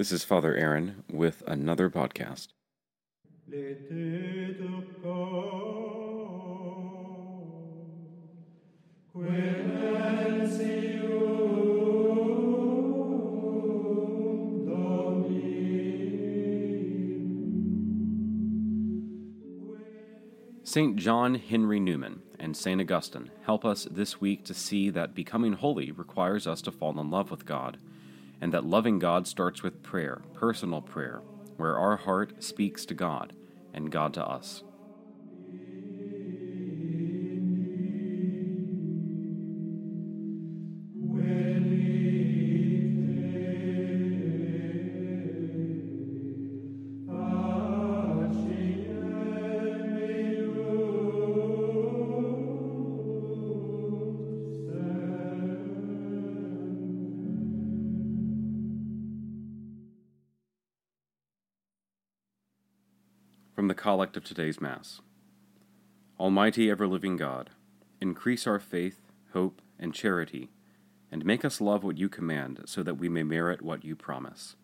This is Father Aaron with another podcast. St. John Henry Newman and St. Augustine help us this week to see that becoming holy requires us to fall in love with God, and that loving God starts with prayer, personal prayer, where our heart speaks to God and God to us. Collect of today's Mass Almighty ever living God, increase our faith, hope, and charity, and make us love what you command, so that we may merit what you promise.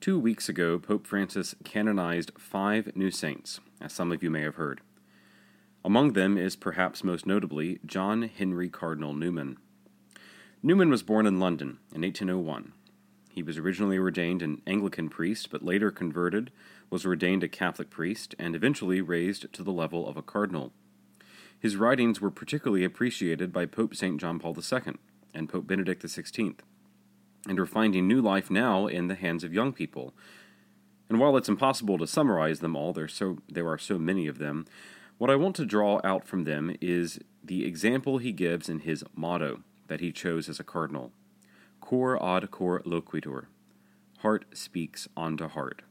Two weeks ago, Pope Francis canonized five new saints, as some of you may have heard. Among them is perhaps most notably John Henry Cardinal Newman. Newman was born in London in 1801. He was originally ordained an Anglican priest, but later converted, was ordained a Catholic priest, and eventually raised to the level of a cardinal. His writings were particularly appreciated by Pope St. John Paul II and Pope Benedict XVI, and are finding new life now in the hands of young people. And while it's impossible to summarize them all, so, there are so many of them, what I want to draw out from them is the example he gives in his motto that he chose as a cardinal. Cor ad cor loquitur. Heart speaks unto heart.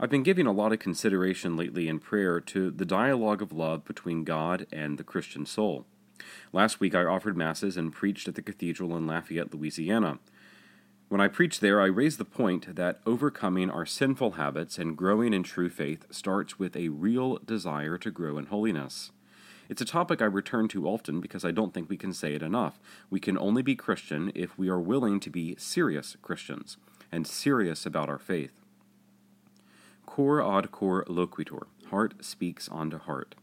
I've been giving a lot of consideration lately in prayer to the dialogue of love between God and the Christian soul. Last week I offered Masses and preached at the cathedral in Lafayette, Louisiana. When I preached there, I raised the point that overcoming our sinful habits and growing in true faith starts with a real desire to grow in holiness. It's a topic I return to often because I don't think we can say it enough. We can only be Christian if we are willing to be serious Christians and serious about our faith. Cor ad cor loquitur. Heart speaks unto heart.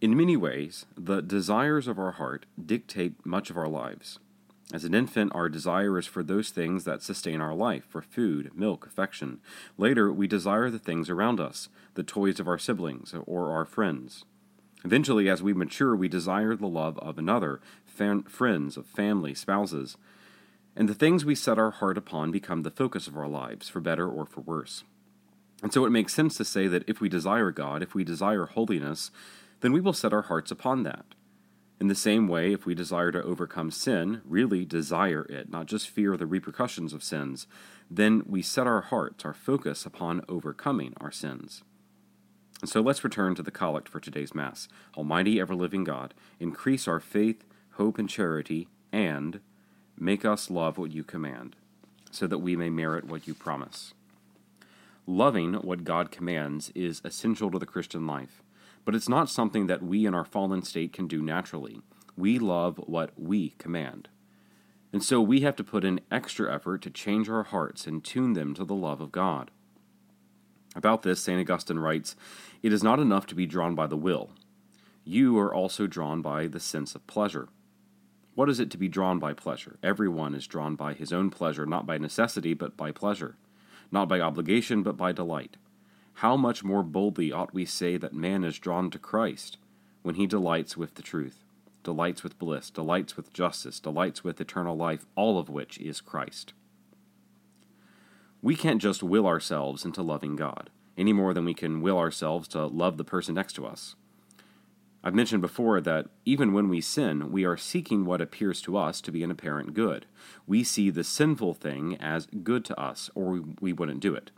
In many ways, the desires of our heart dictate much of our lives. As an infant, our desire is for those things that sustain our life, for food, milk, affection. Later, we desire the things around us, the toys of our siblings or our friends. Eventually, as we mature, we desire the love of another, fan- friends, of family, spouses. And the things we set our heart upon become the focus of our lives, for better or for worse. And so it makes sense to say that if we desire God, if we desire holiness, then we will set our hearts upon that. In the same way, if we desire to overcome sin, really desire it, not just fear the repercussions of sins, then we set our hearts, our focus upon overcoming our sins. And so let's return to the collect for today's Mass. Almighty ever living God, increase our faith, hope, and charity, and make us love what you command, so that we may merit what you promise. Loving what God commands is essential to the Christian life, but it's not something that we in our fallen state can do naturally. We love what we command. And so we have to put in extra effort to change our hearts and tune them to the love of God. About this, St. Augustine writes It is not enough to be drawn by the will. You are also drawn by the sense of pleasure. What is it to be drawn by pleasure? Everyone is drawn by his own pleasure, not by necessity, but by pleasure, not by obligation, but by delight. How much more boldly ought we say that man is drawn to Christ when he delights with the truth, delights with bliss, delights with justice, delights with eternal life, all of which is Christ. We can't just will ourselves into loving God, any more than we can will ourselves to love the person next to us. I've mentioned before that even when we sin, we are seeking what appears to us to be an apparent good. We see the sinful thing as good to us, or we wouldn't do it.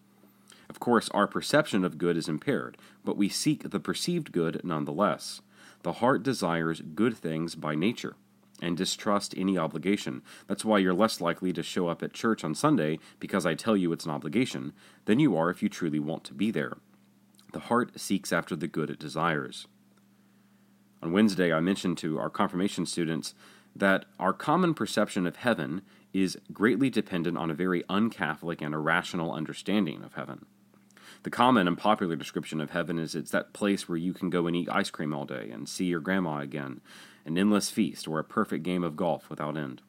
Of course, our perception of good is impaired, but we seek the perceived good nonetheless. The heart desires good things by nature and distrust any obligation. That's why you're less likely to show up at church on Sunday because I tell you it's an obligation than you are if you truly want to be there. The heart seeks after the good it desires. On Wednesday, I mentioned to our confirmation students that our common perception of heaven is greatly dependent on a very uncatholic and irrational understanding of heaven. The common and popular description of heaven is it's that place where you can go and eat ice cream all day and see your grandma again, an endless feast, or a perfect game of golf without end.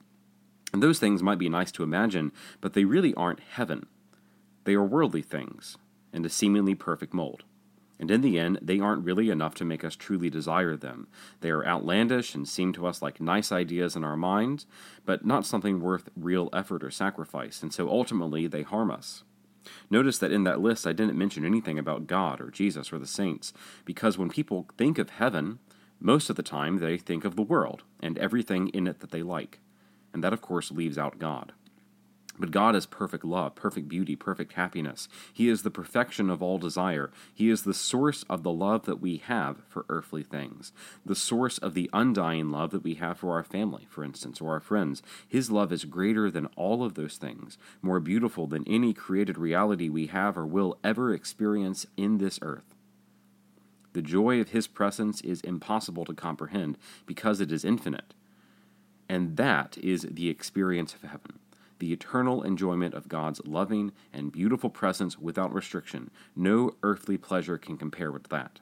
And those things might be nice to imagine, but they really aren't heaven. They are worldly things, in a seemingly perfect mold. And in the end, they aren't really enough to make us truly desire them. They are outlandish and seem to us like nice ideas in our minds, but not something worth real effort or sacrifice, and so ultimately they harm us. Notice that in that list I didn't mention anything about God or Jesus or the saints, because when people think of heaven, most of the time they think of the world and everything in it that they like. And that, of course, leaves out God. But God is perfect love, perfect beauty, perfect happiness. He is the perfection of all desire. He is the source of the love that we have for earthly things, the source of the undying love that we have for our family, for instance, or our friends. His love is greater than all of those things, more beautiful than any created reality we have or will ever experience in this earth. The joy of His presence is impossible to comprehend because it is infinite. And that is the experience of heaven the eternal enjoyment of God's loving and beautiful presence without restriction. No earthly pleasure can compare with that.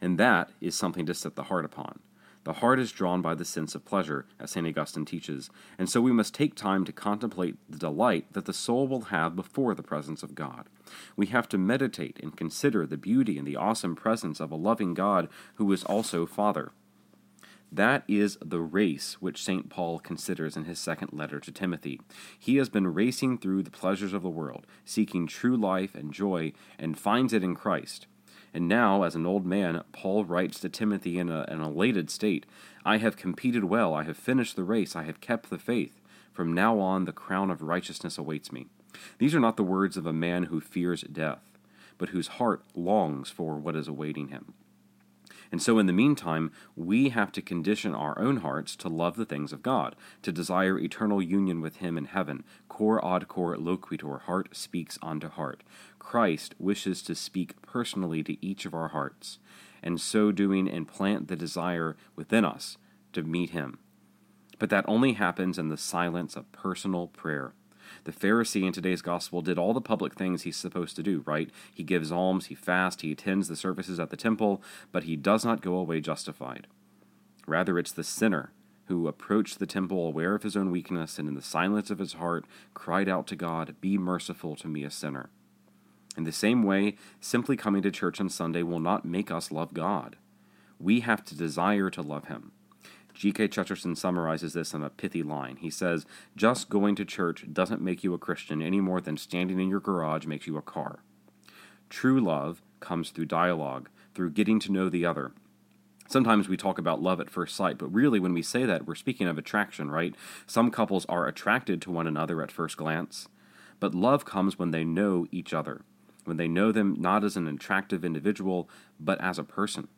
And that is something to set the heart upon. The heart is drawn by the sense of pleasure, as St. Augustine teaches, and so we must take time to contemplate the delight that the soul will have before the presence of God. We have to meditate and consider the beauty and the awesome presence of a loving God who is also Father. That is the race which St. Paul considers in his second letter to Timothy. He has been racing through the pleasures of the world, seeking true life and joy, and finds it in Christ. And now, as an old man, Paul writes to Timothy in a, an elated state I have competed well, I have finished the race, I have kept the faith. From now on, the crown of righteousness awaits me. These are not the words of a man who fears death, but whose heart longs for what is awaiting him. And so, in the meantime, we have to condition our own hearts to love the things of God, to desire eternal union with Him in heaven. Cor ad cor loquitur, heart speaks unto heart. Christ wishes to speak personally to each of our hearts, and so doing, implant the desire within us to meet Him. But that only happens in the silence of personal prayer. The Pharisee in today's gospel did all the public things he's supposed to do, right? He gives alms, he fasts, he attends the services at the temple, but he does not go away justified. Rather, it's the sinner who approached the temple aware of his own weakness and in the silence of his heart cried out to God, Be merciful to me, a sinner. In the same way, simply coming to church on Sunday will not make us love God. We have to desire to love Him. G.K. Chesterton summarizes this in a pithy line. He says, Just going to church doesn't make you a Christian any more than standing in your garage makes you a car. True love comes through dialogue, through getting to know the other. Sometimes we talk about love at first sight, but really, when we say that, we're speaking of attraction, right? Some couples are attracted to one another at first glance, but love comes when they know each other, when they know them not as an attractive individual, but as a person.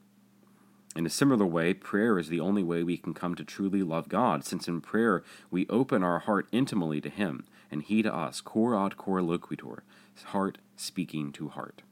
In a similar way, prayer is the only way we can come to truly love God, since in prayer we open our heart intimately to Him, and He to us, cor ad cor loquitur, heart speaking to heart.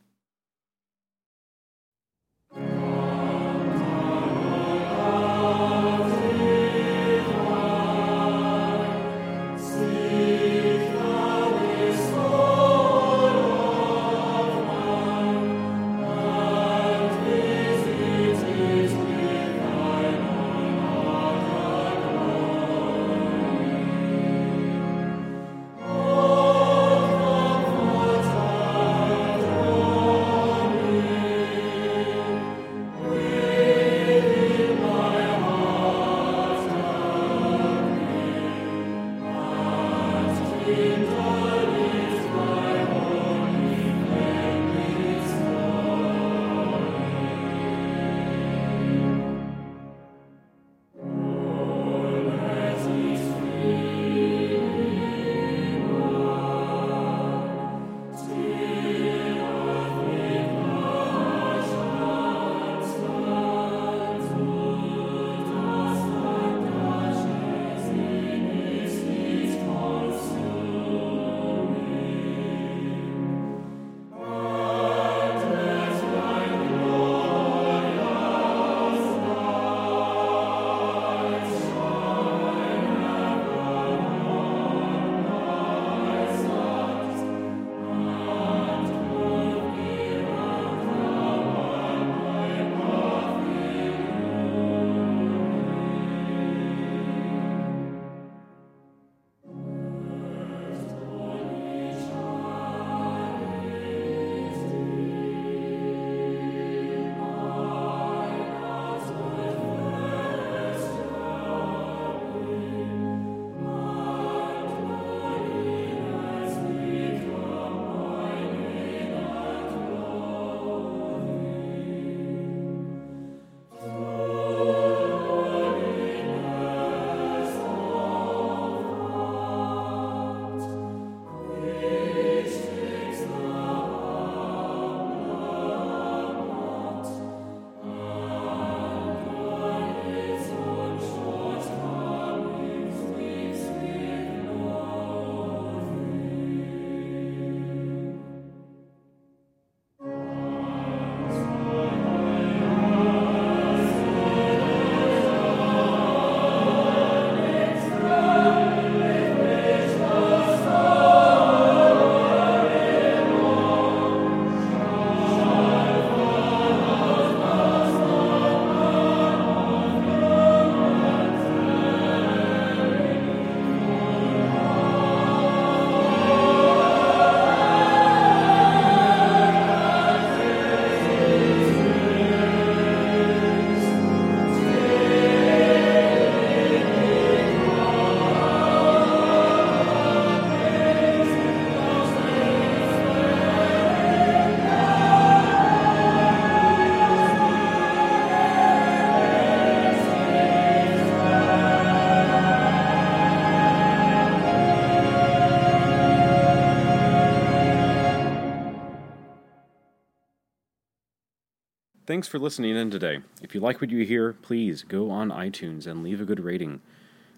Thanks for listening in today. If you like what you hear, please go on iTunes and leave a good rating.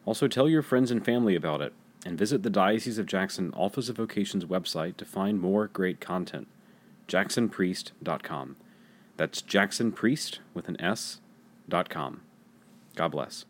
Also, tell your friends and family about it, and visit the Diocese of Jackson Office of Vocations website to find more great content. JacksonPriest.com. That's JacksonPriest with an S. dot com. God bless.